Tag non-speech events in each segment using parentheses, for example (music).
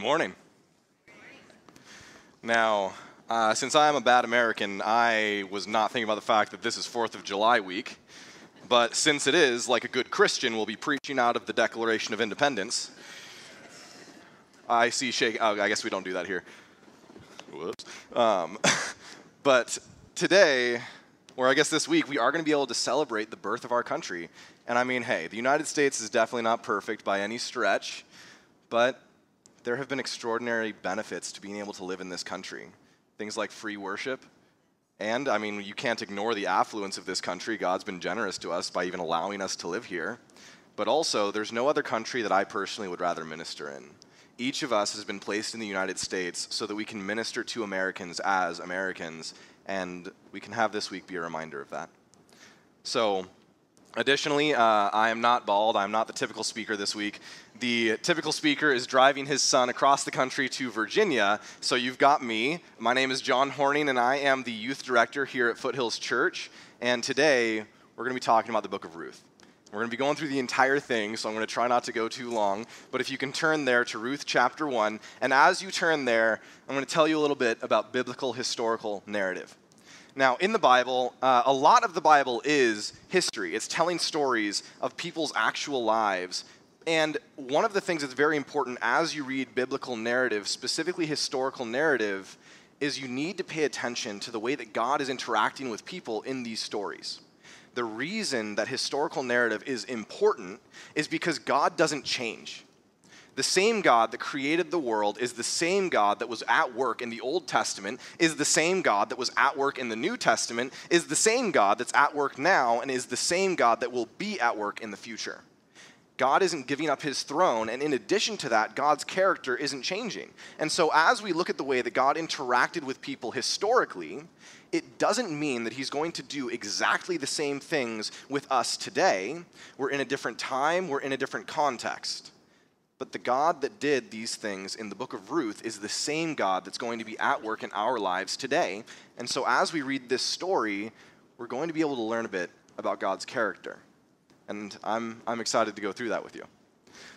morning. Now, uh, since I am a bad American, I was not thinking about the fact that this is 4th of July week. But since it is, like a good Christian, we'll be preaching out of the Declaration of Independence. I see shake. Oh, I guess we don't do that here. Whoops. Um, (laughs) but today, or I guess this week, we are going to be able to celebrate the birth of our country. And I mean, hey, the United States is definitely not perfect by any stretch, but there have been extraordinary benefits to being able to live in this country. Things like free worship. And, I mean, you can't ignore the affluence of this country. God's been generous to us by even allowing us to live here. But also, there's no other country that I personally would rather minister in. Each of us has been placed in the United States so that we can minister to Americans as Americans, and we can have this week be a reminder of that. So, Additionally, uh, I am not bald. I'm not the typical speaker this week. The typical speaker is driving his son across the country to Virginia. So you've got me. My name is John Horning, and I am the youth director here at Foothills Church. And today, we're going to be talking about the book of Ruth. We're going to be going through the entire thing, so I'm going to try not to go too long. But if you can turn there to Ruth chapter 1, and as you turn there, I'm going to tell you a little bit about biblical historical narrative. Now, in the Bible, uh, a lot of the Bible is history. It's telling stories of people's actual lives. And one of the things that's very important as you read biblical narrative, specifically historical narrative, is you need to pay attention to the way that God is interacting with people in these stories. The reason that historical narrative is important is because God doesn't change. The same God that created the world is the same God that was at work in the Old Testament, is the same God that was at work in the New Testament, is the same God that's at work now, and is the same God that will be at work in the future. God isn't giving up his throne, and in addition to that, God's character isn't changing. And so, as we look at the way that God interacted with people historically, it doesn't mean that he's going to do exactly the same things with us today. We're in a different time, we're in a different context. But the God that did these things in the book of Ruth is the same God that's going to be at work in our lives today. And so as we read this story, we're going to be able to learn a bit about God's character. And I'm, I'm excited to go through that with you.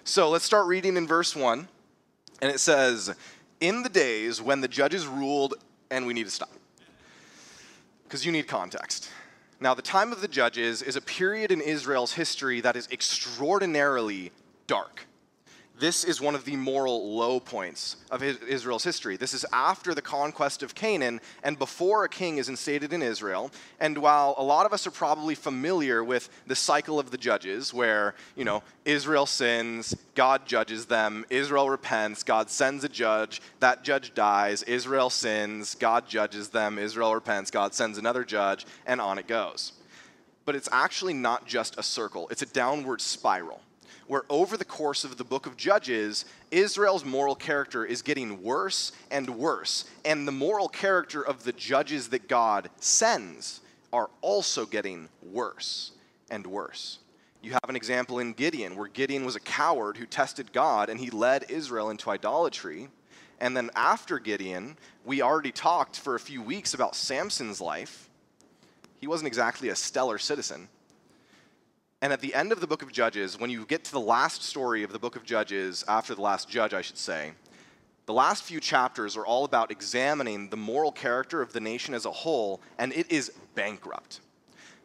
So let's start reading in verse 1. And it says, In the days when the judges ruled, and we need to stop. Because you need context. Now, the time of the judges is a period in Israel's history that is extraordinarily dark. This is one of the moral low points of Israel's history. This is after the conquest of Canaan and before a king is instated in Israel. And while a lot of us are probably familiar with the cycle of the judges, where, you know, Israel sins, God judges them, Israel repents, God sends a judge, that judge dies, Israel sins, God judges them, Israel repents, God sends another judge, and on it goes. But it's actually not just a circle, it's a downward spiral where over the course of the book of Judges, Israel's moral character is getting worse and worse. And the moral character of the judges that God sends are also getting worse and worse. You have an example in Gideon, where Gideon was a coward who tested God and he led Israel into idolatry. And then after Gideon, we already talked for a few weeks about Samson's life. He wasn't exactly a stellar citizen. And at the end of the book of Judges, when you get to the last story of the book of Judges, after the last judge, I should say, the last few chapters are all about examining the moral character of the nation as a whole, and it is bankrupt.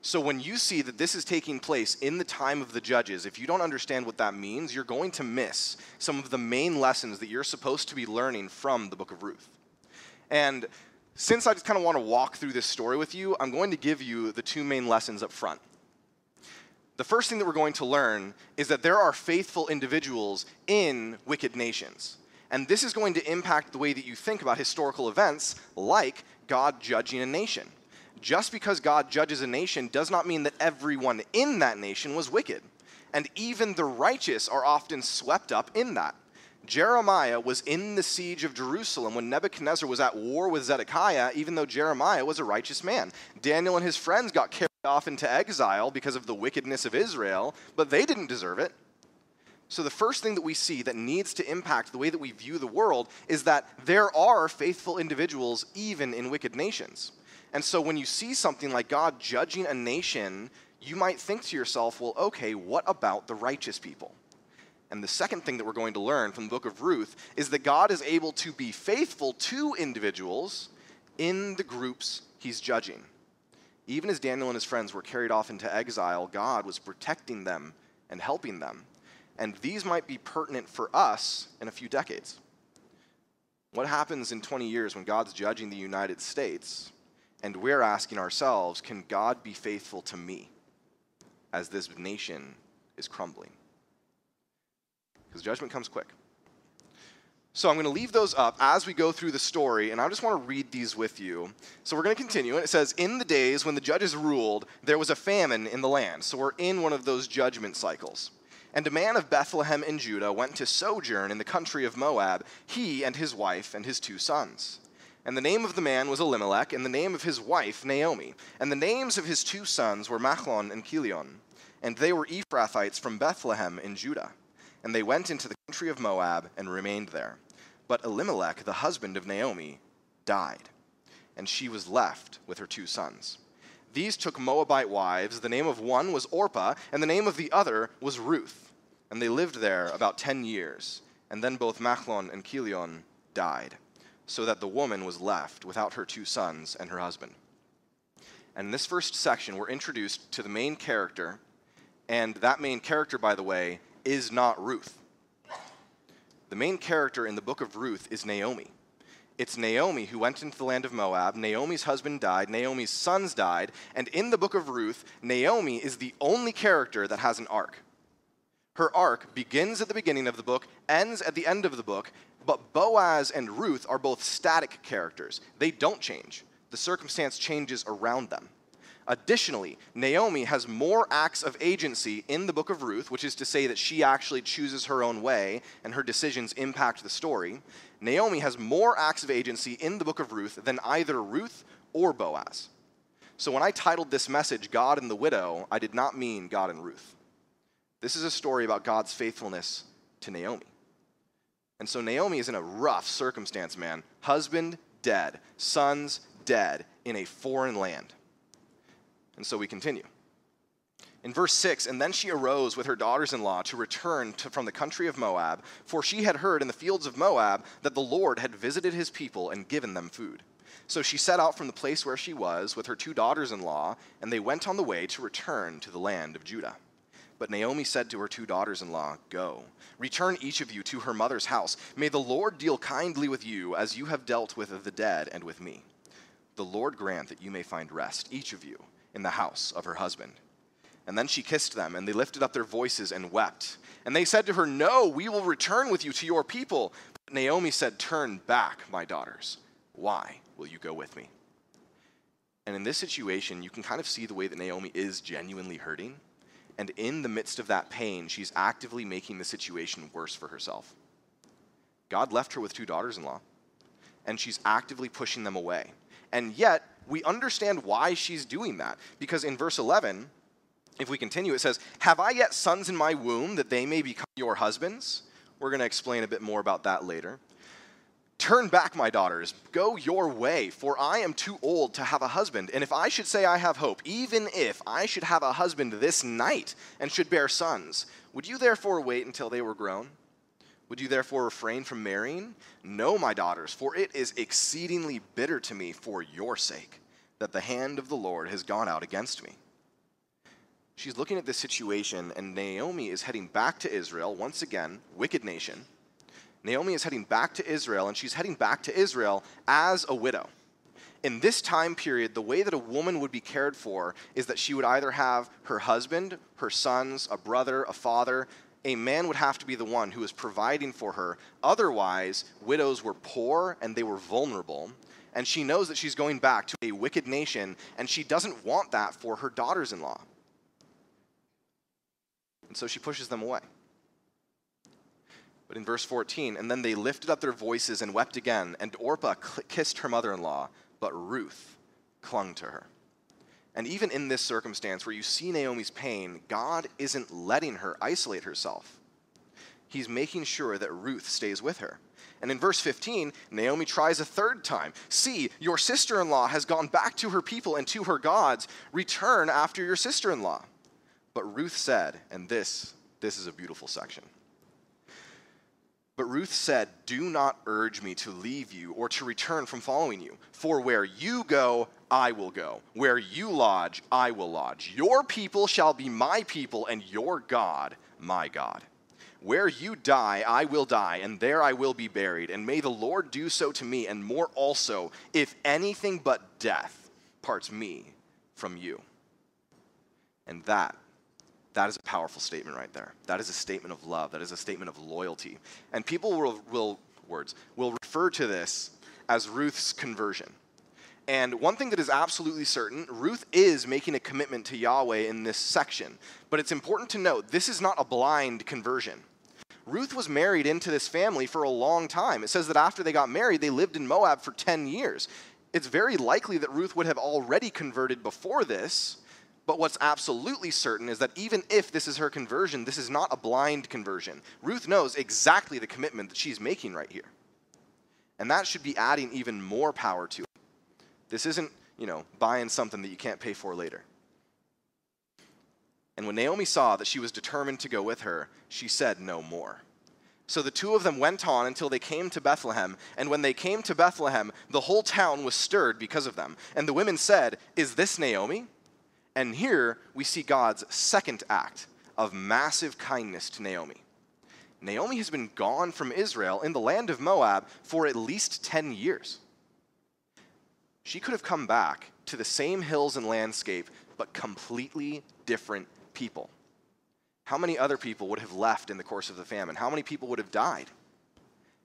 So when you see that this is taking place in the time of the judges, if you don't understand what that means, you're going to miss some of the main lessons that you're supposed to be learning from the book of Ruth. And since I just kind of want to walk through this story with you, I'm going to give you the two main lessons up front the first thing that we're going to learn is that there are faithful individuals in wicked nations. And this is going to impact the way that you think about historical events like God judging a nation. Just because God judges a nation does not mean that everyone in that nation was wicked. And even the righteous are often swept up in that. Jeremiah was in the siege of Jerusalem when Nebuchadnezzar was at war with Zedekiah, even though Jeremiah was a righteous man. Daniel and his friends got carried off into exile because of the wickedness of Israel, but they didn't deserve it. So, the first thing that we see that needs to impact the way that we view the world is that there are faithful individuals even in wicked nations. And so, when you see something like God judging a nation, you might think to yourself, well, okay, what about the righteous people? And the second thing that we're going to learn from the book of Ruth is that God is able to be faithful to individuals in the groups he's judging. Even as Daniel and his friends were carried off into exile, God was protecting them and helping them. And these might be pertinent for us in a few decades. What happens in 20 years when God's judging the United States and we're asking ourselves, can God be faithful to me as this nation is crumbling? Because judgment comes quick. So I'm going to leave those up as we go through the story, and I just want to read these with you. So we're going to continue, and it says, In the days when the judges ruled, there was a famine in the land. So we're in one of those judgment cycles. And a man of Bethlehem in Judah went to sojourn in the country of Moab, he and his wife and his two sons. And the name of the man was Elimelech, and the name of his wife Naomi. And the names of his two sons were Machlon and Chilion. And they were Ephrathites from Bethlehem in Judah. And they went into the country of Moab and remained there. But Elimelech, the husband of Naomi, died, and she was left with her two sons. These took Moabite wives. The name of one was Orpah, and the name of the other was Ruth. And they lived there about ten years. And then both Machlon and Chilion died, so that the woman was left without her two sons and her husband. And in this first section, we're introduced to the main character, and that main character, by the way, is not Ruth. The main character in the book of Ruth is Naomi. It's Naomi who went into the land of Moab. Naomi's husband died. Naomi's sons died. And in the book of Ruth, Naomi is the only character that has an arc. Her arc begins at the beginning of the book, ends at the end of the book, but Boaz and Ruth are both static characters. They don't change, the circumstance changes around them. Additionally, Naomi has more acts of agency in the book of Ruth, which is to say that she actually chooses her own way and her decisions impact the story. Naomi has more acts of agency in the book of Ruth than either Ruth or Boaz. So when I titled this message, God and the Widow, I did not mean God and Ruth. This is a story about God's faithfulness to Naomi. And so Naomi is in a rough circumstance, man. Husband dead, sons dead in a foreign land. And so we continue. In verse 6, and then she arose with her daughters in law to return to, from the country of Moab, for she had heard in the fields of Moab that the Lord had visited his people and given them food. So she set out from the place where she was with her two daughters in law, and they went on the way to return to the land of Judah. But Naomi said to her two daughters in law, Go, return each of you to her mother's house. May the Lord deal kindly with you as you have dealt with the dead and with me. The Lord grant that you may find rest, each of you in the house of her husband. And then she kissed them, and they lifted up their voices and wept. And they said to her, No, we will return with you to your people. But Naomi said, Turn back, my daughters. Why will you go with me? And in this situation, you can kind of see the way that Naomi is genuinely hurting. And in the midst of that pain, she's actively making the situation worse for herself. God left her with two daughters in law, and she's actively pushing them away. And yet, we understand why she's doing that. Because in verse 11, if we continue, it says, Have I yet sons in my womb that they may become your husbands? We're going to explain a bit more about that later. Turn back, my daughters, go your way, for I am too old to have a husband. And if I should say I have hope, even if I should have a husband this night and should bear sons, would you therefore wait until they were grown? Would you therefore refrain from marrying? No, my daughters, for it is exceedingly bitter to me for your sake that the hand of the Lord has gone out against me. She's looking at this situation, and Naomi is heading back to Israel, once again, wicked nation. Naomi is heading back to Israel, and she's heading back to Israel as a widow. In this time period, the way that a woman would be cared for is that she would either have her husband, her sons, a brother, a father, a man would have to be the one who is providing for her. Otherwise, widows were poor and they were vulnerable. And she knows that she's going back to a wicked nation, and she doesn't want that for her daughters in law. And so she pushes them away. But in verse 14, and then they lifted up their voices and wept again, and Orpah kissed her mother in law, but Ruth clung to her. And even in this circumstance where you see Naomi's pain, God isn't letting her isolate herself. He's making sure that Ruth stays with her. And in verse 15, Naomi tries a third time. See, your sister in law has gone back to her people and to her gods. Return after your sister in law. But Ruth said, and this, this is a beautiful section. But Ruth said, Do not urge me to leave you or to return from following you. For where you go, I will go. Where you lodge, I will lodge. Your people shall be my people, and your God, my God. Where you die, I will die, and there I will be buried. And may the Lord do so to me, and more also, if anything but death parts me from you. And that that is a powerful statement right there. That is a statement of love. That is a statement of loyalty. And people will, will words will refer to this as Ruth's conversion. And one thing that is absolutely certain, Ruth is making a commitment to Yahweh in this section. But it's important to note this is not a blind conversion. Ruth was married into this family for a long time. It says that after they got married, they lived in Moab for 10 years. It's very likely that Ruth would have already converted before this, but what's absolutely certain is that even if this is her conversion, this is not a blind conversion. Ruth knows exactly the commitment that she's making right here. And that should be adding even more power to it. This isn't, you know, buying something that you can't pay for later. And when Naomi saw that she was determined to go with her, she said no more. So the two of them went on until they came to Bethlehem. And when they came to Bethlehem, the whole town was stirred because of them. And the women said, Is this Naomi? And here we see God's second act of massive kindness to Naomi. Naomi has been gone from Israel in the land of Moab for at least 10 years. She could have come back to the same hills and landscape, but completely different people. How many other people would have left in the course of the famine? How many people would have died?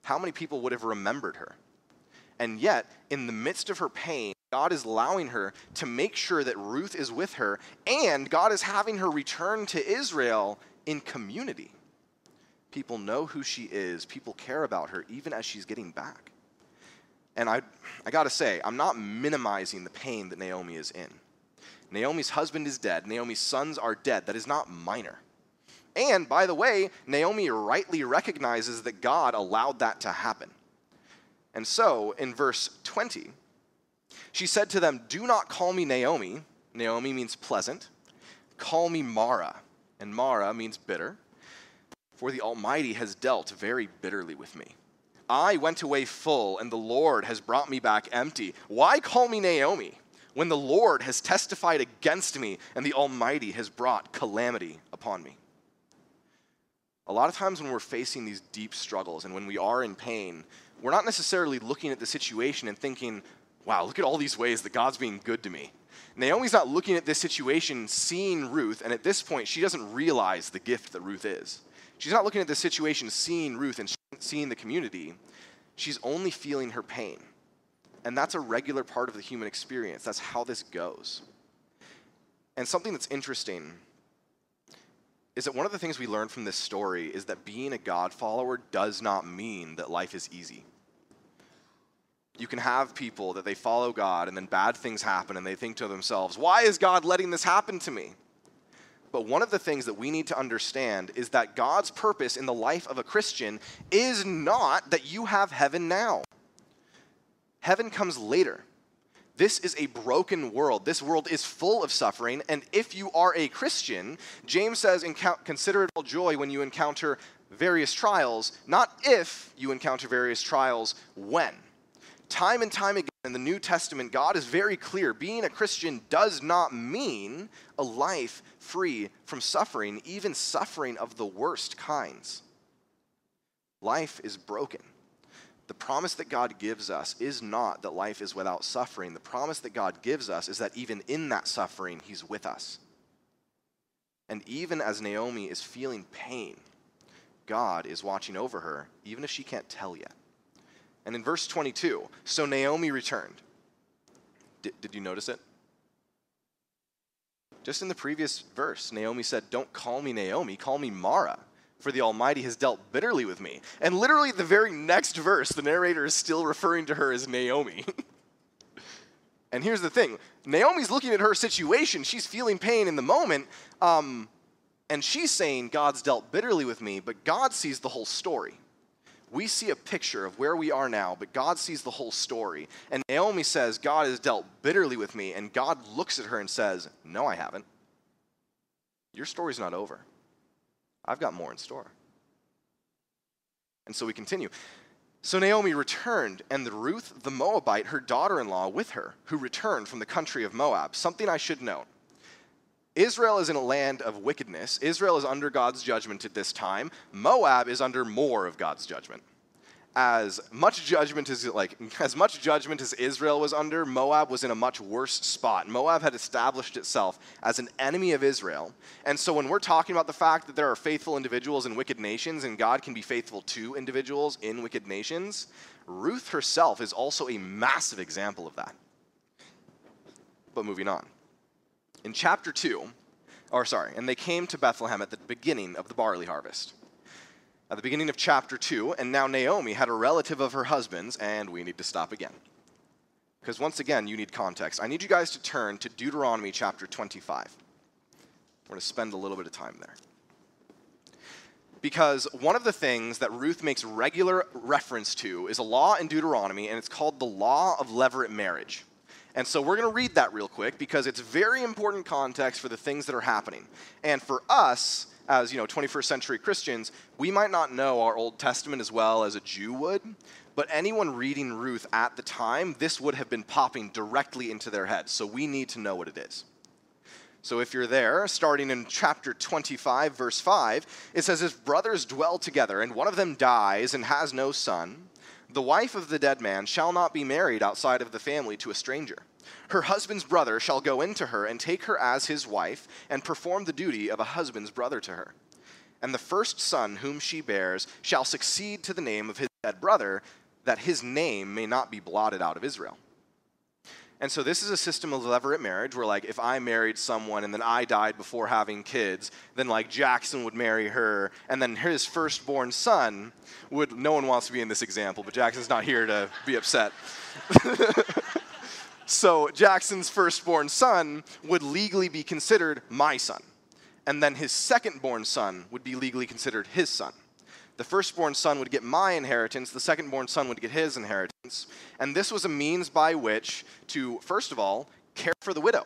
How many people would have remembered her? And yet, in the midst of her pain, God is allowing her to make sure that Ruth is with her, and God is having her return to Israel in community. People know who she is, people care about her, even as she's getting back. And I, I gotta say, I'm not minimizing the pain that Naomi is in. Naomi's husband is dead, Naomi's sons are dead. That is not minor. And by the way, Naomi rightly recognizes that God allowed that to happen. And so, in verse 20, she said to them, Do not call me Naomi. Naomi means pleasant. Call me Mara. And Mara means bitter. For the Almighty has dealt very bitterly with me. I went away full, and the Lord has brought me back empty. Why call me Naomi when the Lord has testified against me and the Almighty has brought calamity upon me? A lot of times when we're facing these deep struggles and when we are in pain, we're not necessarily looking at the situation and thinking, wow, look at all these ways that God's being good to me. Naomi's not looking at this situation, seeing Ruth, and at this point, she doesn't realize the gift that Ruth is. She's not looking at this situation, seeing Ruth and seeing the community. She's only feeling her pain. And that's a regular part of the human experience. That's how this goes. And something that's interesting is that one of the things we learn from this story is that being a God follower does not mean that life is easy you can have people that they follow God and then bad things happen and they think to themselves, why is God letting this happen to me? But one of the things that we need to understand is that God's purpose in the life of a Christian is not that you have heaven now. Heaven comes later. This is a broken world. This world is full of suffering. And if you are a Christian, James says, consider it all joy when you encounter various trials, not if you encounter various trials, when time and time again in the New Testament, God is very clear. Being a Christian does not mean a life free from suffering, even suffering of the worst kinds. Life is broken. The promise that God gives us is not that life is without suffering. The promise that God gives us is that even in that suffering, He's with us. And even as Naomi is feeling pain, God is watching over her, even if she can't tell yet. And in verse 22, so Naomi returned. Did, did you notice it? Just in the previous verse, Naomi said, Don't call me Naomi, call me Mara, for the Almighty has dealt bitterly with me. And literally, the very next verse, the narrator is still referring to her as Naomi. (laughs) and here's the thing Naomi's looking at her situation, she's feeling pain in the moment, um, and she's saying, God's dealt bitterly with me, but God sees the whole story we see a picture of where we are now, but God sees the whole story. And Naomi says, God has dealt bitterly with me. And God looks at her and says, No, I haven't. Your story's not over. I've got more in store. And so we continue. So Naomi returned, and Ruth the Moabite, her daughter in law, with her, who returned from the country of Moab. Something I should note Israel is in a land of wickedness. Israel is under God's judgment at this time. Moab is under more of God's judgment. As much judgment as like (laughs) as much judgment as Israel was under, Moab was in a much worse spot. Moab had established itself as an enemy of Israel. And so when we're talking about the fact that there are faithful individuals in wicked nations and God can be faithful to individuals in wicked nations, Ruth herself is also a massive example of that. But moving on in chapter 2, or sorry, and they came to Bethlehem at the beginning of the barley harvest. At the beginning of chapter 2, and now Naomi had a relative of her husband's, and we need to stop again. Because once again, you need context. I need you guys to turn to Deuteronomy chapter 25. We're going to spend a little bit of time there. Because one of the things that Ruth makes regular reference to is a law in Deuteronomy, and it's called the law of levirate marriage. And so we're going to read that real quick because it's very important context for the things that are happening. And for us, as you know, 21st century Christians, we might not know our Old Testament as well as a Jew would, but anyone reading Ruth at the time, this would have been popping directly into their head. So we need to know what it is. So if you're there, starting in chapter 25, verse 5, it says, If brothers dwell together, and one of them dies and has no son. The wife of the dead man shall not be married outside of the family to a stranger. Her husband's brother shall go into her and take her as his wife and perform the duty of a husband's brother to her. And the first son whom she bears shall succeed to the name of his dead brother, that his name may not be blotted out of Israel. And so this is a system of levirate marriage where like if I married someone and then I died before having kids, then like Jackson would marry her and then his firstborn son would no one wants to be in this example, but Jackson's not here to be upset. (laughs) so Jackson's firstborn son would legally be considered my son. And then his secondborn son would be legally considered his son the firstborn son would get my inheritance, the secondborn son would get his inheritance. And this was a means by which to, first of all, care for the widow.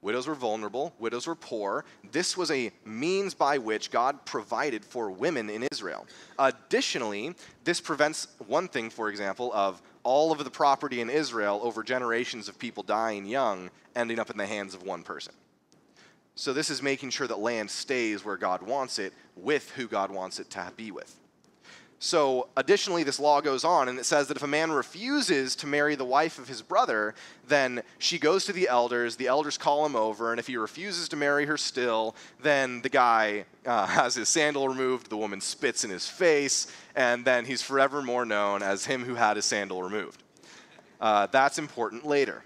Widows were vulnerable, widows were poor. This was a means by which God provided for women in Israel. Additionally, this prevents one thing, for example, of all of the property in Israel over generations of people dying young ending up in the hands of one person. So, this is making sure that land stays where God wants it with who God wants it to be with. So, additionally, this law goes on and it says that if a man refuses to marry the wife of his brother, then she goes to the elders. The elders call him over, and if he refuses to marry her still, then the guy uh, (laughs) has his sandal removed, the woman spits in his face, and then he's forevermore known as him who had his sandal removed. Uh, that's important later.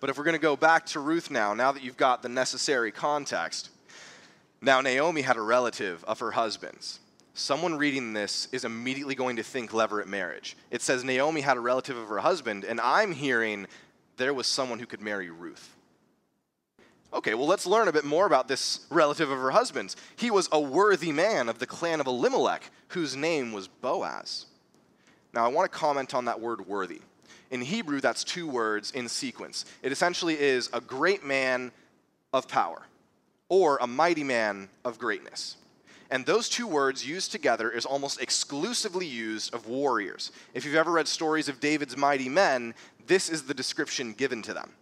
But if we're going to go back to Ruth now, now that you've got the necessary context, now Naomi had a relative of her husband's. Someone reading this is immediately going to think levirate marriage. It says Naomi had a relative of her husband, and I'm hearing there was someone who could marry Ruth. Okay, well, let's learn a bit more about this relative of her husband's. He was a worthy man of the clan of Elimelech, whose name was Boaz. Now, I want to comment on that word worthy. In Hebrew, that's two words in sequence. It essentially is a great man of power or a mighty man of greatness. And those two words used together is almost exclusively used of warriors. If you've ever read stories of David's mighty men, this is the description given to them.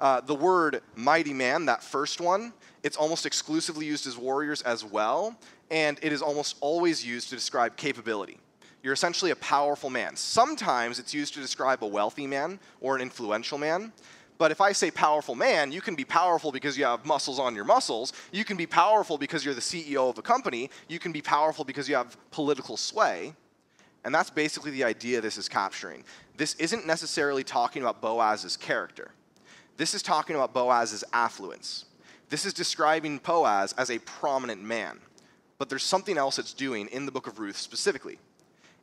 Uh, the word mighty man, that first one, it's almost exclusively used as warriors as well, and it is almost always used to describe capability. You're essentially a powerful man. Sometimes it's used to describe a wealthy man or an influential man. But if I say powerful man, you can be powerful because you have muscles on your muscles. You can be powerful because you're the CEO of a company. You can be powerful because you have political sway. And that's basically the idea this is capturing. This isn't necessarily talking about Boaz's character. This is talking about Boaz's affluence. This is describing Boaz as a prominent man. But there's something else it's doing in the book of Ruth specifically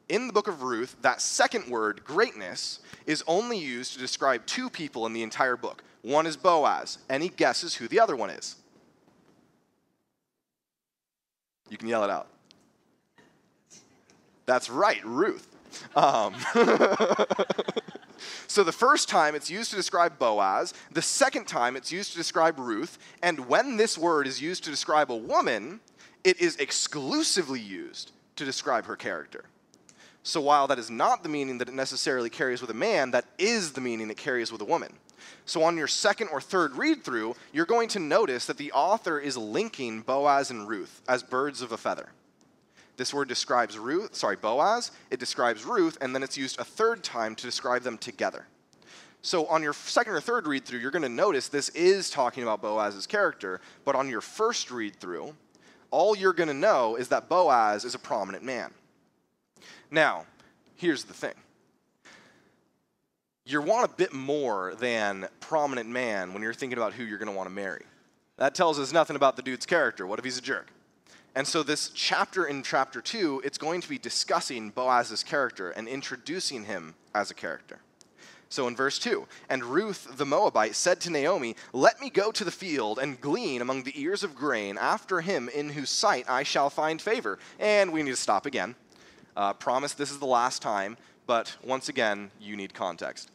in the book of Ruth, that second word, greatness, is only used to describe two people in the entire book. One is Boaz. Any guesses who the other one is? You can yell it out. That's right, Ruth. Um, (laughs) so the first time it's used to describe Boaz, the second time it's used to describe Ruth, and when this word is used to describe a woman, it is exclusively used to describe her character. So while that is not the meaning that it necessarily carries with a man, that is the meaning it carries with a woman. So on your second or third read through, you're going to notice that the author is linking Boaz and Ruth as birds of a feather. This word describes Ruth, sorry, Boaz, it describes Ruth, and then it's used a third time to describe them together. So on your second or third read through, you're going to notice this is talking about Boaz's character, but on your first read through, all you're going to know is that Boaz is a prominent man. Now, here's the thing. You want a bit more than prominent man when you're thinking about who you're going to want to marry. That tells us nothing about the dude's character. What if he's a jerk? And so, this chapter in chapter two, it's going to be discussing Boaz's character and introducing him as a character. So, in verse 2, and Ruth the Moabite said to Naomi, Let me go to the field and glean among the ears of grain after him in whose sight I shall find favor. And we need to stop again. Uh, promise this is the last time, but once again, you need context.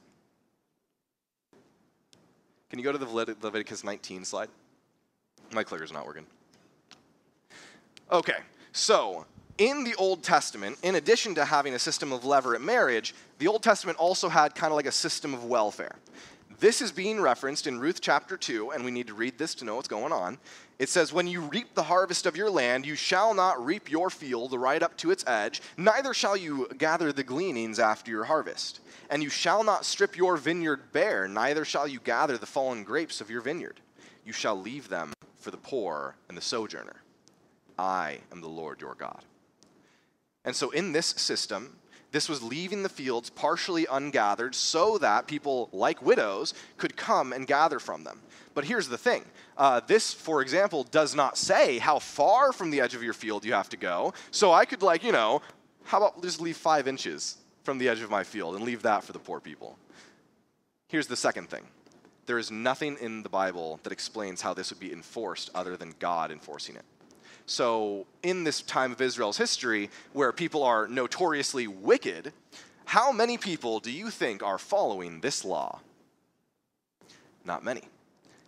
Can you go to the Leviticus 19 slide? My clicker's not working. Okay, so in the Old Testament, in addition to having a system of levirate marriage, the Old Testament also had kind of like a system of welfare. This is being referenced in Ruth chapter 2, and we need to read this to know what's going on. It says, When you reap the harvest of your land, you shall not reap your field right up to its edge, neither shall you gather the gleanings after your harvest. And you shall not strip your vineyard bare, neither shall you gather the fallen grapes of your vineyard. You shall leave them for the poor and the sojourner. I am the Lord your God. And so, in this system, this was leaving the fields partially ungathered so that people like widows could come and gather from them. But here's the thing uh, this, for example, does not say how far from the edge of your field you have to go. So I could, like, you know, how about just leave five inches from the edge of my field and leave that for the poor people? Here's the second thing there is nothing in the Bible that explains how this would be enforced other than God enforcing it. So, in this time of Israel's history, where people are notoriously wicked, how many people do you think are following this law? Not many.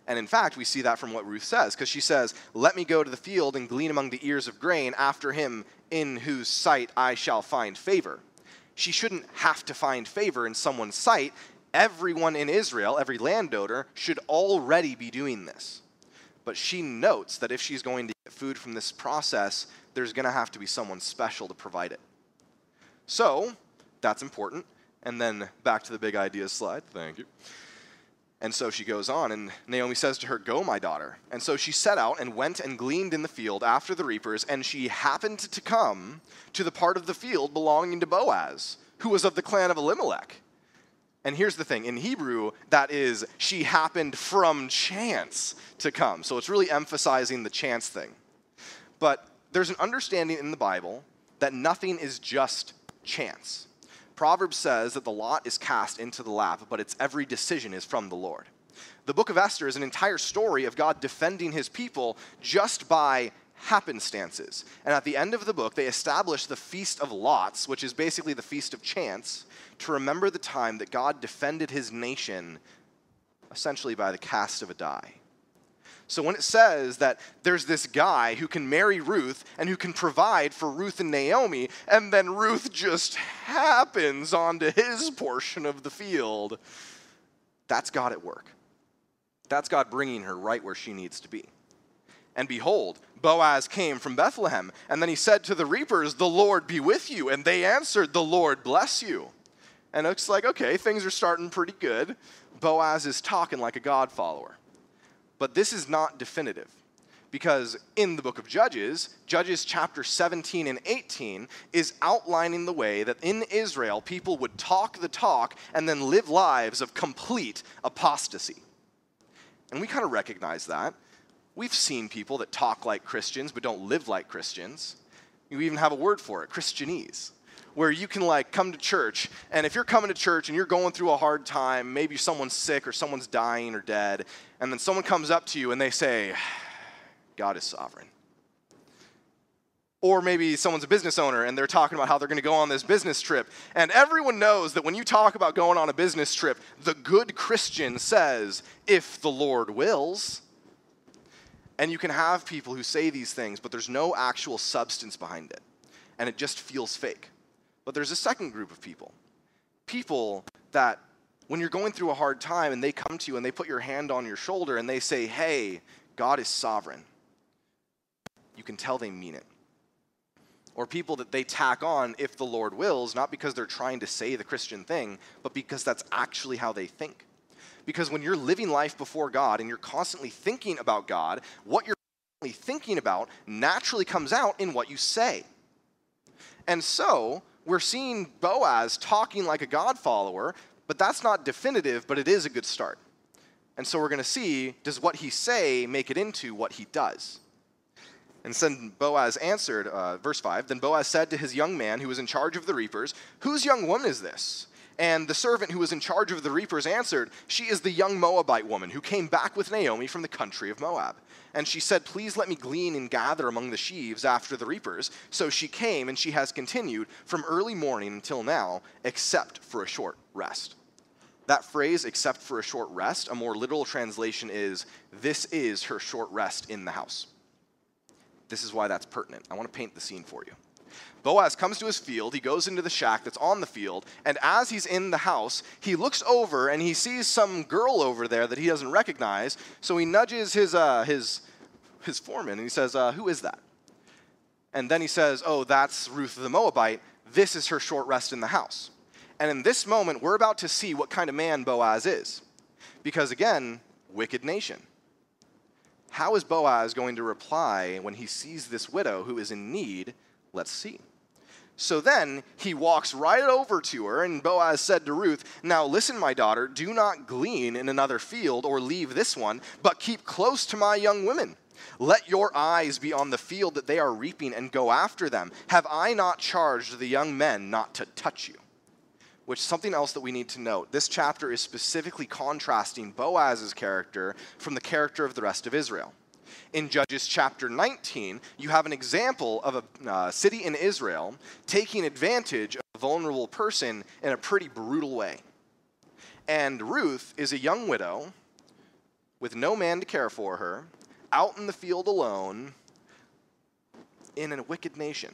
And in fact, we see that from what Ruth says, because she says, Let me go to the field and glean among the ears of grain after him in whose sight I shall find favor. She shouldn't have to find favor in someone's sight. Everyone in Israel, every landowner, should already be doing this. But she notes that if she's going to get food from this process, there's going to have to be someone special to provide it. So, that's important. And then back to the big ideas slide. Thank you. And so she goes on, and Naomi says to her, Go, my daughter. And so she set out and went and gleaned in the field after the reapers, and she happened to come to the part of the field belonging to Boaz, who was of the clan of Elimelech. And here's the thing in Hebrew, that is, she happened from chance to come. So it's really emphasizing the chance thing. But there's an understanding in the Bible that nothing is just chance. Proverbs says that the lot is cast into the lap, but its every decision is from the Lord. The book of Esther is an entire story of God defending his people just by happenstances. And at the end of the book, they establish the Feast of Lots, which is basically the Feast of Chance, to remember the time that God defended his nation essentially by the cast of a die. So when it says that there's this guy who can marry Ruth and who can provide for Ruth and Naomi, and then Ruth just happens onto his portion of the field, that's God at work. That's God bringing her right where she needs to be. And behold, Boaz came from Bethlehem. And then he said to the reapers, The Lord be with you. And they answered, The Lord bless you. And it's like, okay, things are starting pretty good. Boaz is talking like a God follower. But this is not definitive. Because in the book of Judges, Judges chapter 17 and 18 is outlining the way that in Israel people would talk the talk and then live lives of complete apostasy. And we kind of recognize that We've seen people that talk like Christians but don't live like Christians. You even have a word for it, Christianese, where you can like come to church, and if you're coming to church and you're going through a hard time, maybe someone's sick or someone's dying or dead, and then someone comes up to you and they say, God is sovereign. Or maybe someone's a business owner and they're talking about how they're going to go on this business trip. And everyone knows that when you talk about going on a business trip, the good Christian says, if the Lord wills. And you can have people who say these things, but there's no actual substance behind it. and it just feels fake. But there's a second group of people people that when you're going through a hard time and they come to you and they put your hand on your shoulder and they say, Hey, God is sovereign, you can tell they mean it. Or people that they tack on, if the Lord wills, not because they're trying to say the Christian thing, but because that's actually how they think. Because when you're living life before God and you're constantly thinking about God, what you're constantly thinking about naturally comes out in what you say. And so, we're seeing Boaz talking like a God follower, but that's not definitive, but it is a good start. And so we're going to see does what he say make it into what he does? And then Boaz answered, uh, verse 5 Then Boaz said to his young man who was in charge of the reapers, Whose young woman is this? And the servant who was in charge of the reapers answered, She is the young Moabite woman who came back with Naomi from the country of Moab. And she said, Please let me glean and gather among the sheaves after the reapers. So she came, and she has continued from early morning until now, except for a short rest. That phrase, except for a short rest, a more literal translation is, This is her short rest in the house. This is why that's pertinent. I want to paint the scene for you. Boaz comes to his field. He goes into the shack that's on the field. And as he's in the house, he looks over and he sees some girl over there that he doesn't recognize. So he nudges his, uh, his, his foreman and he says, uh, Who is that? And then he says, Oh, that's Ruth the Moabite. This is her short rest in the house. And in this moment, we're about to see what kind of man Boaz is. Because again, wicked nation. How is Boaz going to reply when he sees this widow who is in need? Let's see. So then he walks right over to her, and Boaz said to Ruth, Now listen, my daughter, do not glean in another field or leave this one, but keep close to my young women. Let your eyes be on the field that they are reaping and go after them. Have I not charged the young men not to touch you? Which something else that we need to note. This chapter is specifically contrasting Boaz's character from the character of the rest of Israel in Judges chapter 19, you have an example of a uh, city in Israel taking advantage of a vulnerable person in a pretty brutal way. And Ruth is a young widow with no man to care for her, out in the field alone, in a wicked nation.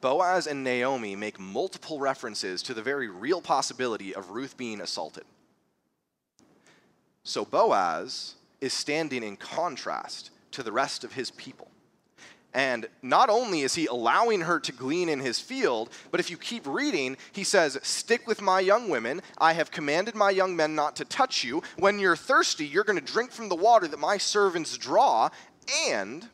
Boaz and Naomi make multiple references to the very real possibility of Ruth being assaulted. So Boaz is standing in contrast to the rest of his people. And not only is he allowing her to glean in his field, but if you keep reading, he says, Stick with my young women. I have commanded my young men not to touch you. When you're thirsty, you're going to drink from the water that my servants draw. And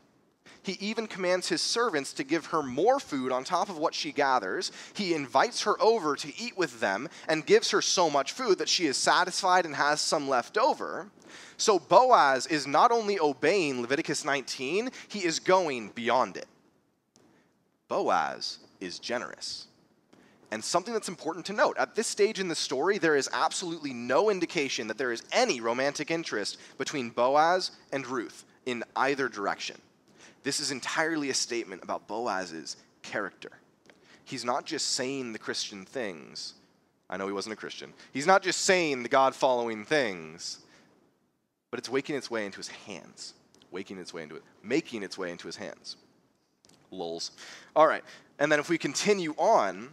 he even commands his servants to give her more food on top of what she gathers. He invites her over to eat with them and gives her so much food that she is satisfied and has some left over. So Boaz is not only obeying Leviticus 19, he is going beyond it. Boaz is generous. And something that's important to note at this stage in the story, there is absolutely no indication that there is any romantic interest between Boaz and Ruth in either direction. This is entirely a statement about Boaz's character. He's not just saying the Christian things. I know he wasn't a Christian. He's not just saying the God following things but it's waking its way into his hands. Waking its way into it, making its way into his hands. Lulls. All right, and then if we continue on,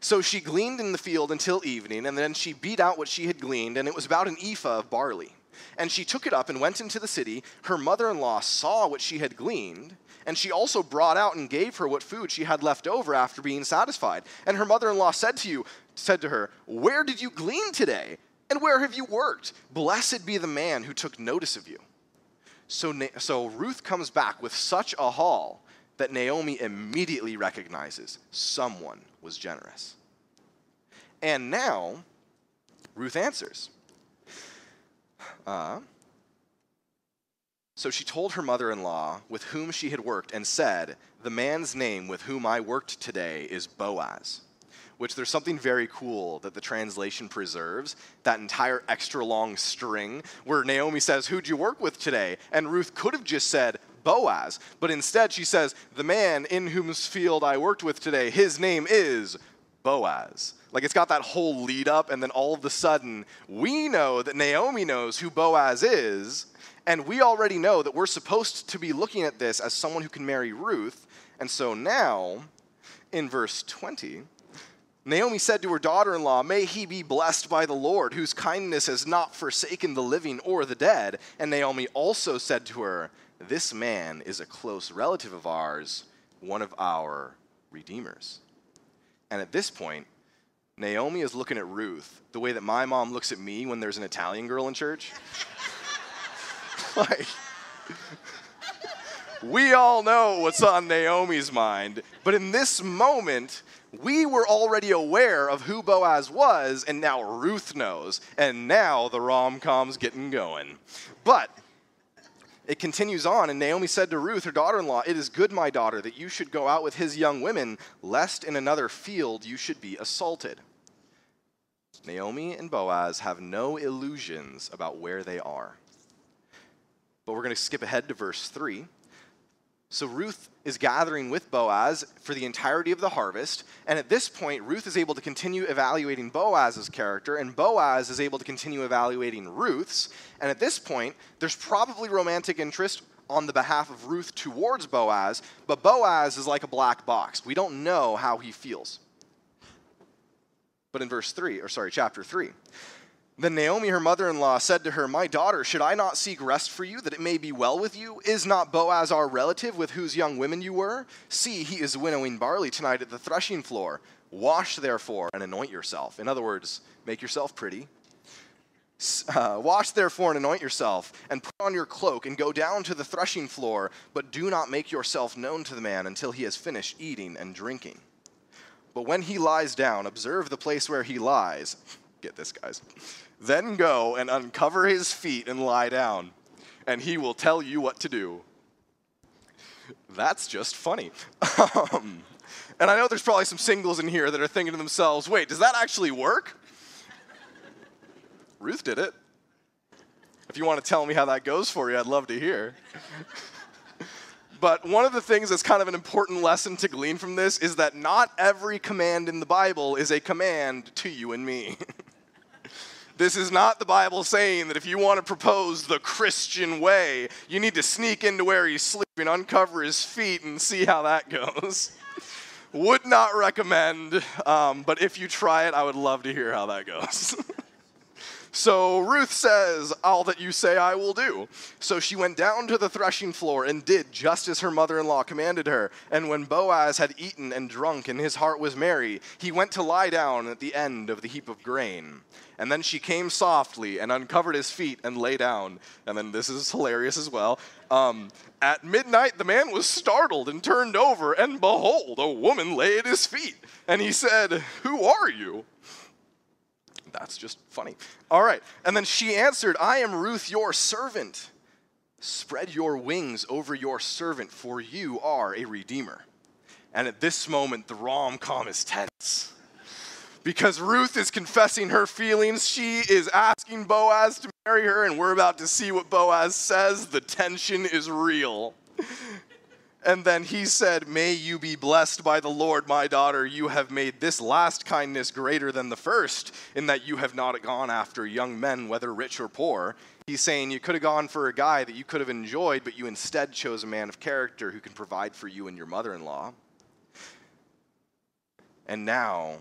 so she gleaned in the field until evening, and then she beat out what she had gleaned, and it was about an ephah of barley. And she took it up and went into the city. Her mother in law saw what she had gleaned, and she also brought out and gave her what food she had left over after being satisfied. And her mother in law said to you, said to her, Where did you glean today? And where have you worked? Blessed be the man who took notice of you. So, so Ruth comes back with such a haul that Naomi immediately recognizes someone was generous. And now, Ruth answers. Uh, so she told her mother in law with whom she had worked and said, The man's name with whom I worked today is Boaz which there's something very cool that the translation preserves that entire extra long string where Naomi says, Who'd you work with today? And Ruth could have just said, Boaz, but instead she says, The man in whose field I worked with today, his name is Boaz. Like it's got that whole lead up, and then all of a sudden, we know that Naomi knows who Boaz is, and we already know that we're supposed to be looking at this as someone who can marry Ruth. And so now, in verse 20, Naomi said to her daughter in law, May he be blessed by the Lord, whose kindness has not forsaken the living or the dead. And Naomi also said to her, This man is a close relative of ours, one of our redeemers. And at this point, Naomi is looking at Ruth the way that my mom looks at me when there's an Italian girl in church. (laughs) like, we all know what's on Naomi's mind, but in this moment, we were already aware of who Boaz was, and now Ruth knows, and now the rom com's getting going. But it continues on, and Naomi said to Ruth, her daughter in law, It is good, my daughter, that you should go out with his young women, lest in another field you should be assaulted. Naomi and Boaz have no illusions about where they are. But we're going to skip ahead to verse 3 so Ruth is gathering with Boaz for the entirety of the harvest. And at this point, Ruth is able to continue evaluating Boaz's character, and Boaz is able to continue evaluating Ruth's. And at this point, there's probably romantic interest on the behalf of Ruth towards Boaz, but Boaz is like a black box. We don't know how he feels. But in verse 3, or sorry, chapter 3, then Naomi, her mother in law, said to her, My daughter, should I not seek rest for you, that it may be well with you? Is not Boaz our relative, with whose young women you were? See, he is winnowing barley tonight at the threshing floor. Wash, therefore, and anoint yourself. In other words, make yourself pretty. Uh, wash, therefore, and anoint yourself, and put on your cloak, and go down to the threshing floor, but do not make yourself known to the man until he has finished eating and drinking. But when he lies down, observe the place where he lies. Get this, guys then go and uncover his feet and lie down, and he will tell you what to do. That's just funny. um, and I know there's probably some singles in here that are thinking to themselves, wait, does that actually work? Ruth did it. If you want to tell me how that goes for you, I'd love to hear. but one of the things that's kind of an important lesson to glean from this is that not every command in the Bible is a command to you and me. (laughs) This is not the Bible saying that if you want to propose the Christian way, you need to sneak into where he's sleeping, uncover his feet, and see how that goes. (laughs) would not recommend, um, but if you try it, I would love to hear how that goes. (laughs) So Ruth says, All that you say I will do. So she went down to the threshing floor and did just as her mother in law commanded her. And when Boaz had eaten and drunk and his heart was merry, he went to lie down at the end of the heap of grain. And then she came softly and uncovered his feet and lay down. And then this is hilarious as well. Um, at midnight, the man was startled and turned over, and behold, a woman lay at his feet. And he said, Who are you? That's just funny. All right. And then she answered, I am Ruth, your servant. Spread your wings over your servant, for you are a redeemer. And at this moment, the rom com is tense. Because Ruth is confessing her feelings. She is asking Boaz to marry her, and we're about to see what Boaz says. The tension is real. And then he said, May you be blessed by the Lord, my daughter. You have made this last kindness greater than the first, in that you have not gone after young men, whether rich or poor. He's saying you could have gone for a guy that you could have enjoyed, but you instead chose a man of character who can provide for you and your mother in law. And now,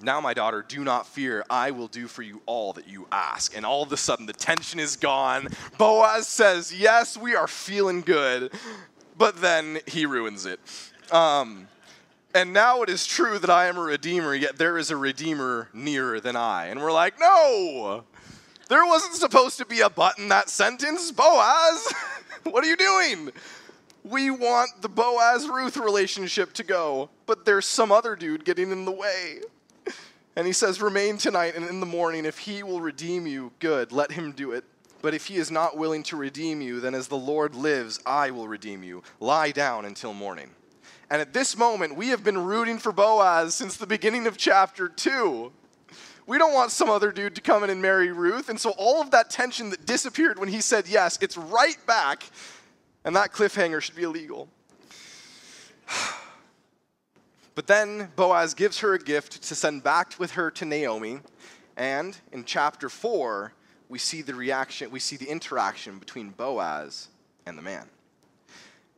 now, my daughter, do not fear. I will do for you all that you ask. And all of a sudden, the tension is gone. Boaz says, Yes, we are feeling good but then he ruins it. Um, and now it is true that I am a redeemer, yet there is a redeemer nearer than I. And we're like, no, there wasn't supposed to be a but in that sentence. Boaz, (laughs) what are you doing? We want the Boaz Ruth relationship to go, but there's some other dude getting in the way. And he says, Remain tonight, and in the morning, if he will redeem you, good, let him do it. But if he is not willing to redeem you, then as the Lord lives, I will redeem you. Lie down until morning. And at this moment, we have been rooting for Boaz since the beginning of chapter 2. We don't want some other dude to come in and marry Ruth. And so all of that tension that disappeared when he said yes, it's right back. And that cliffhanger should be illegal. (sighs) But then Boaz gives her a gift to send back with her to Naomi. And in chapter 4, we see the reaction, we see the interaction between Boaz and the man.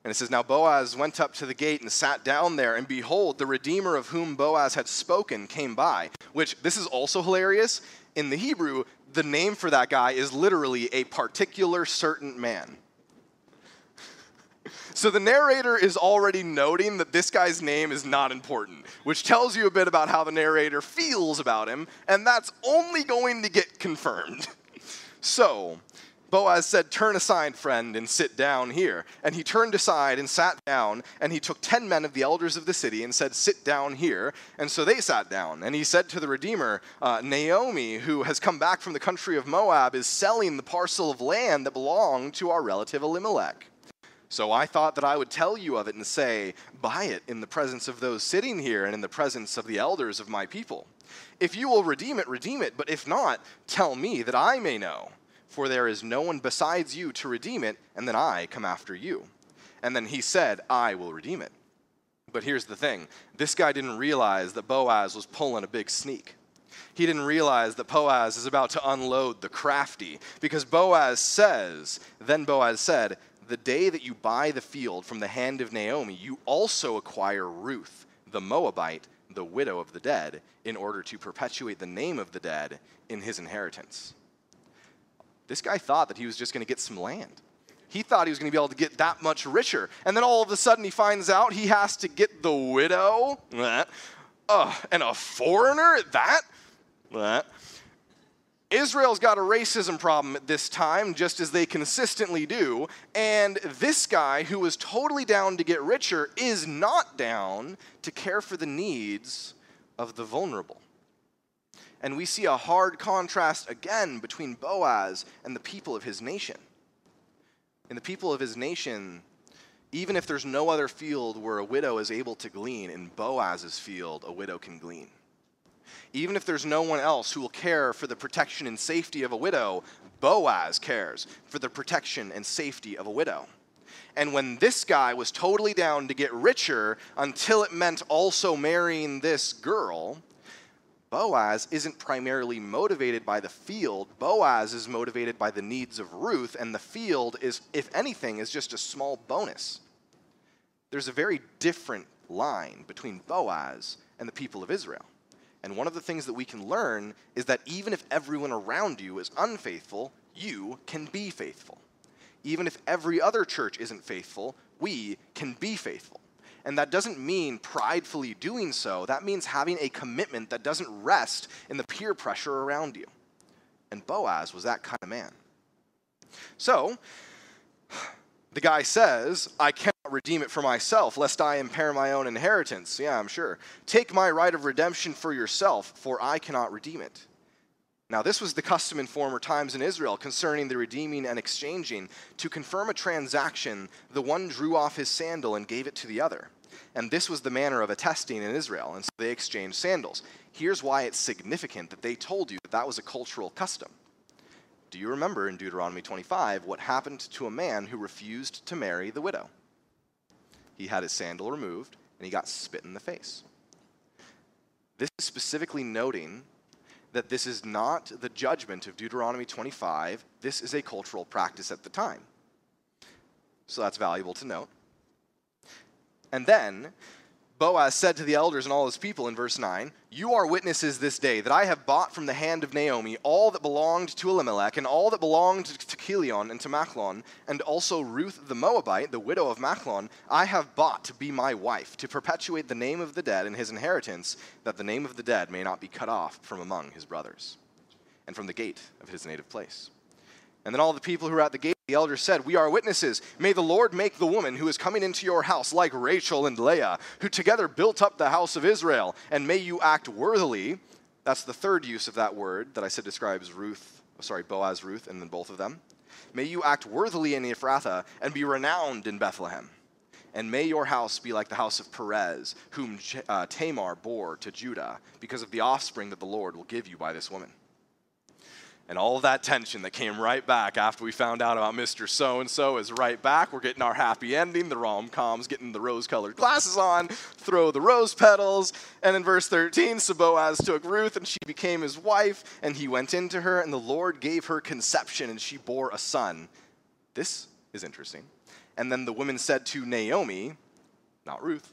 And it says, Now Boaz went up to the gate and sat down there, and behold, the Redeemer of whom Boaz had spoken came by. Which, this is also hilarious. In the Hebrew, the name for that guy is literally a particular certain man. (laughs) So the narrator is already noting that this guy's name is not important, which tells you a bit about how the narrator feels about him, and that's only going to get confirmed. (laughs) So, Boaz said, Turn aside, friend, and sit down here. And he turned aside and sat down, and he took ten men of the elders of the city and said, Sit down here. And so they sat down. And he said to the Redeemer, uh, Naomi, who has come back from the country of Moab, is selling the parcel of land that belonged to our relative Elimelech. So I thought that I would tell you of it and say, Buy it in the presence of those sitting here and in the presence of the elders of my people. If you will redeem it, redeem it, but if not, tell me that I may know for there is no one besides you to redeem it, and then I come after you. And then he said, I will redeem it. But here's the thing this guy didn't realize that Boaz was pulling a big sneak. He didn't realize that Boaz is about to unload the crafty because Boaz says, Then Boaz said, The day that you buy the field from the hand of Naomi, you also acquire Ruth, the Moabite, the widow of the dead, in order to perpetuate the name of the dead in his inheritance. This guy thought that he was just going to get some land. He thought he was going to be able to get that much richer. And then all of a sudden he finds out he has to get the widow uh, and a foreigner at that. Israel's got a racism problem at this time, just as they consistently do. And this guy, who was totally down to get richer, is not down to care for the needs of the vulnerable. And we see a hard contrast again between Boaz and the people of his nation. In the people of his nation, even if there's no other field where a widow is able to glean, in Boaz's field, a widow can glean. Even if there's no one else who will care for the protection and safety of a widow, Boaz cares for the protection and safety of a widow. And when this guy was totally down to get richer until it meant also marrying this girl, Boaz isn't primarily motivated by the field. Boaz is motivated by the needs of Ruth, and the field is, if anything, is just a small bonus. There's a very different line between Boaz and the people of Israel. And one of the things that we can learn is that even if everyone around you is unfaithful, you can be faithful. Even if every other church isn't faithful, we can be faithful. And that doesn't mean pridefully doing so. That means having a commitment that doesn't rest in the peer pressure around you. And Boaz was that kind of man. So, the guy says, I cannot redeem it for myself, lest I impair my own inheritance. Yeah, I'm sure. Take my right of redemption for yourself, for I cannot redeem it. Now, this was the custom in former times in Israel concerning the redeeming and exchanging. To confirm a transaction, the one drew off his sandal and gave it to the other. And this was the manner of attesting in Israel, and so they exchanged sandals. Here's why it's significant that they told you that that was a cultural custom. Do you remember in Deuteronomy 25 what happened to a man who refused to marry the widow? He had his sandal removed and he got spit in the face. This is specifically noting that this is not the judgment of Deuteronomy 25. This is a cultural practice at the time. So that's valuable to note. And then Boaz said to the elders and all his people in verse 9, You are witnesses this day that I have bought from the hand of Naomi all that belonged to Elimelech, and all that belonged to Chilion and to Machlon, and also Ruth the Moabite, the widow of Machlon, I have bought to be my wife, to perpetuate the name of the dead and his inheritance, that the name of the dead may not be cut off from among his brothers, and from the gate of his native place. And then all the people who were at the gate, the elders said, We are witnesses. May the Lord make the woman who is coming into your house like Rachel and Leah, who together built up the house of Israel, and may you act worthily. That's the third use of that word that I said describes Ruth, sorry, Boaz, Ruth, and then both of them. May you act worthily in Ephrathah and be renowned in Bethlehem. And may your house be like the house of Perez, whom uh, Tamar bore to Judah, because of the offspring that the Lord will give you by this woman and all that tension that came right back after we found out about Mr. So and so is right back. We're getting our happy ending. The rom com's getting the rose colored glasses on, throw the rose petals. And in verse 13, so Boaz took Ruth, and she became his wife, and he went into her, and the Lord gave her conception, and she bore a son. This is interesting. And then the woman said to Naomi, not Ruth,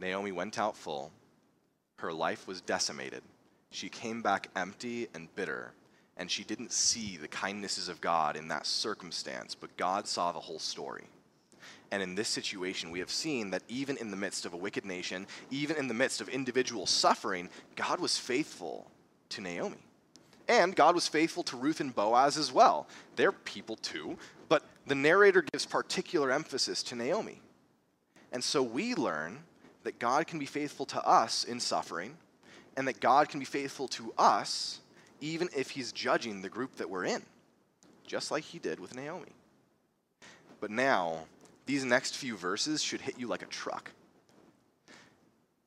Naomi went out full. Her life was decimated. She came back empty and bitter, and she didn't see the kindnesses of God in that circumstance, but God saw the whole story. And in this situation, we have seen that even in the midst of a wicked nation, even in the midst of individual suffering, God was faithful to Naomi. And God was faithful to Ruth and Boaz as well. They're people too, but the narrator gives particular emphasis to Naomi. And so we learn that God can be faithful to us in suffering, and that God can be faithful to us even if he's judging the group that we're in, just like he did with Naomi. But now, these next few verses should hit you like a truck.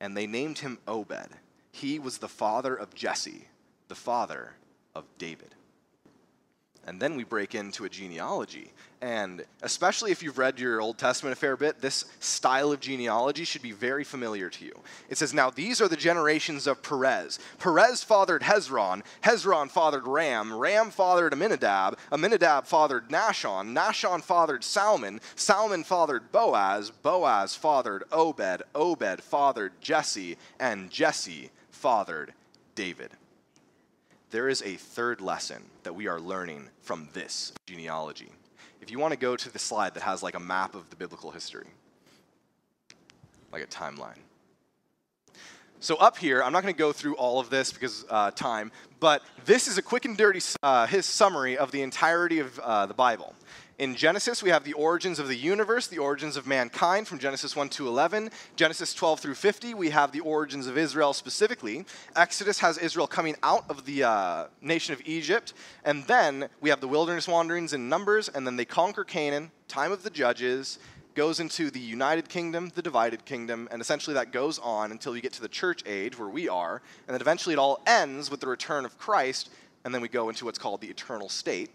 And they named him Obed. He was the father of Jesse, the father of David. And then we break into a genealogy. And especially if you've read your Old Testament a fair bit, this style of genealogy should be very familiar to you. It says, Now these are the generations of Perez. Perez fathered Hezron. Hezron fathered Ram. Ram fathered Amminadab. Amminadab fathered Nahshon. Nahshon fathered Salmon. Salmon fathered Boaz. Boaz fathered Obed. Obed fathered Jesse. And Jesse fathered David there is a third lesson that we are learning from this genealogy. If you want to go to the slide that has like a map of the biblical history, like a timeline. So up here, I'm not going to go through all of this because uh, time, but this is a quick and dirty uh, his summary of the entirety of uh, the Bible. In Genesis, we have the origins of the universe, the origins of mankind from Genesis 1 to 11. Genesis 12 through 50, we have the origins of Israel specifically. Exodus has Israel coming out of the uh, nation of Egypt. And then we have the wilderness wanderings in Numbers, and then they conquer Canaan, time of the judges, goes into the united kingdom, the divided kingdom, and essentially that goes on until you get to the church age where we are. And then eventually it all ends with the return of Christ, and then we go into what's called the eternal state.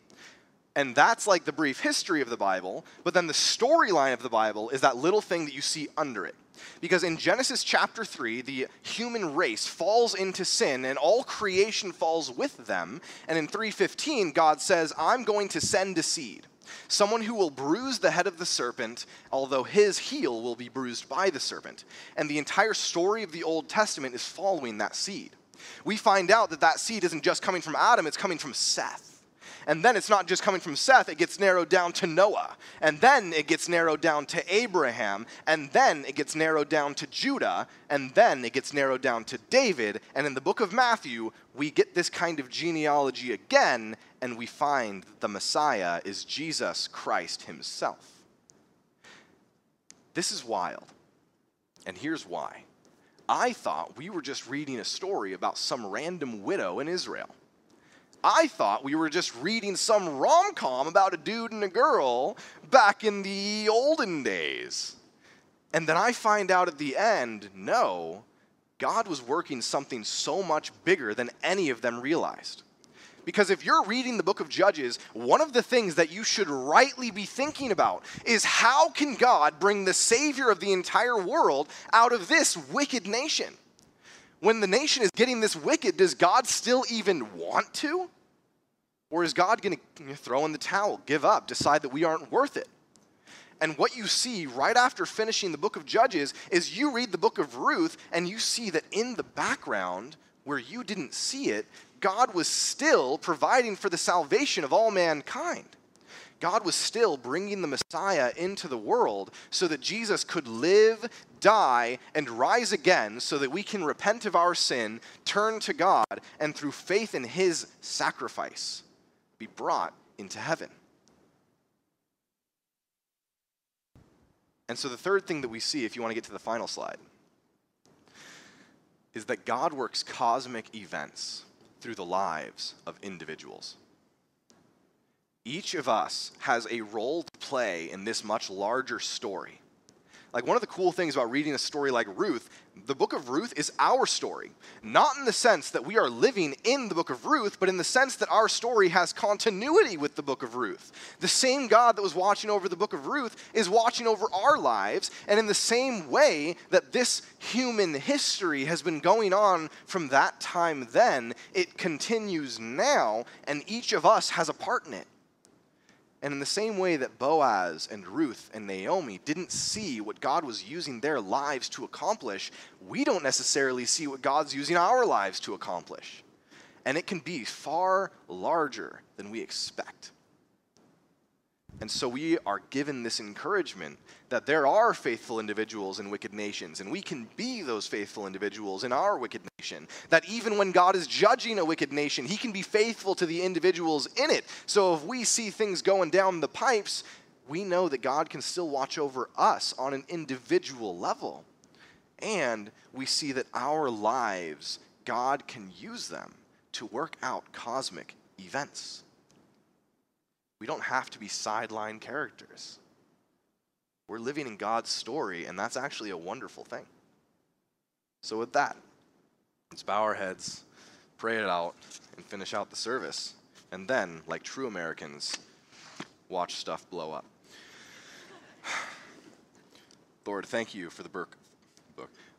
And that's like the brief history of the Bible, but then the storyline of the Bible is that little thing that you see under it. Because in Genesis chapter 3, the human race falls into sin and all creation falls with them. And in 3:15, God says, "I'm going to send a seed, someone who will bruise the head of the serpent, although his heel will be bruised by the serpent." And the entire story of the Old Testament is following that seed. We find out that that seed isn't just coming from Adam, it's coming from Seth. And then it's not just coming from Seth, it gets narrowed down to Noah. And then it gets narrowed down to Abraham. And then it gets narrowed down to Judah. And then it gets narrowed down to David. And in the book of Matthew, we get this kind of genealogy again, and we find that the Messiah is Jesus Christ himself. This is wild. And here's why. I thought we were just reading a story about some random widow in Israel. I thought we were just reading some rom com about a dude and a girl back in the olden days. And then I find out at the end no, God was working something so much bigger than any of them realized. Because if you're reading the book of Judges, one of the things that you should rightly be thinking about is how can God bring the Savior of the entire world out of this wicked nation? When the nation is getting this wicked, does God still even want to? Or is God going to throw in the towel, give up, decide that we aren't worth it? And what you see right after finishing the book of Judges is you read the book of Ruth and you see that in the background, where you didn't see it, God was still providing for the salvation of all mankind. God was still bringing the Messiah into the world so that Jesus could live, die, and rise again so that we can repent of our sin, turn to God, and through faith in his sacrifice, be brought into heaven. And so, the third thing that we see, if you want to get to the final slide, is that God works cosmic events through the lives of individuals each of us has a role to play in this much larger story. Like, one of the cool things about reading a story like Ruth, the book of Ruth is our story. Not in the sense that we are living in the book of Ruth, but in the sense that our story has continuity with the book of Ruth. The same God that was watching over the book of Ruth is watching over our lives, and in the same way that this human history has been going on from that time then, it continues now, and each of us has a part in it. And in the same way that Boaz and Ruth and Naomi didn't see what God was using their lives to accomplish, we don't necessarily see what God's using our lives to accomplish. And it can be far larger than we expect. And so we are given this encouragement that there are faithful individuals in wicked nations, and we can be those faithful individuals in our wicked nation. That even when God is judging a wicked nation, He can be faithful to the individuals in it. So if we see things going down the pipes, we know that God can still watch over us on an individual level. And we see that our lives, God can use them to work out cosmic events. We don't have to be sideline characters. We're living in God's story, and that's actually a wonderful thing. So, with that, let's bow our heads, pray it out, and finish out the service. And then, like true Americans, watch stuff blow up. (sighs) Lord, thank you for the book.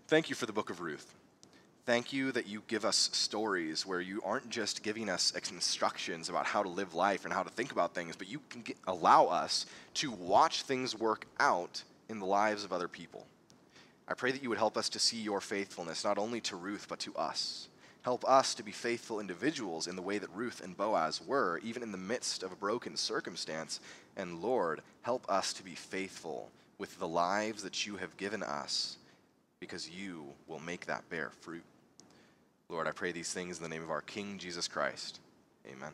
Thank you for the book of Ruth. Thank you that you give us stories where you aren't just giving us instructions about how to live life and how to think about things, but you can get, allow us to watch things work out in the lives of other people. I pray that you would help us to see your faithfulness, not only to Ruth, but to us. Help us to be faithful individuals in the way that Ruth and Boaz were, even in the midst of a broken circumstance. And Lord, help us to be faithful with the lives that you have given us, because you will make that bear fruit. Lord, I pray these things in the name of our King Jesus Christ. Amen.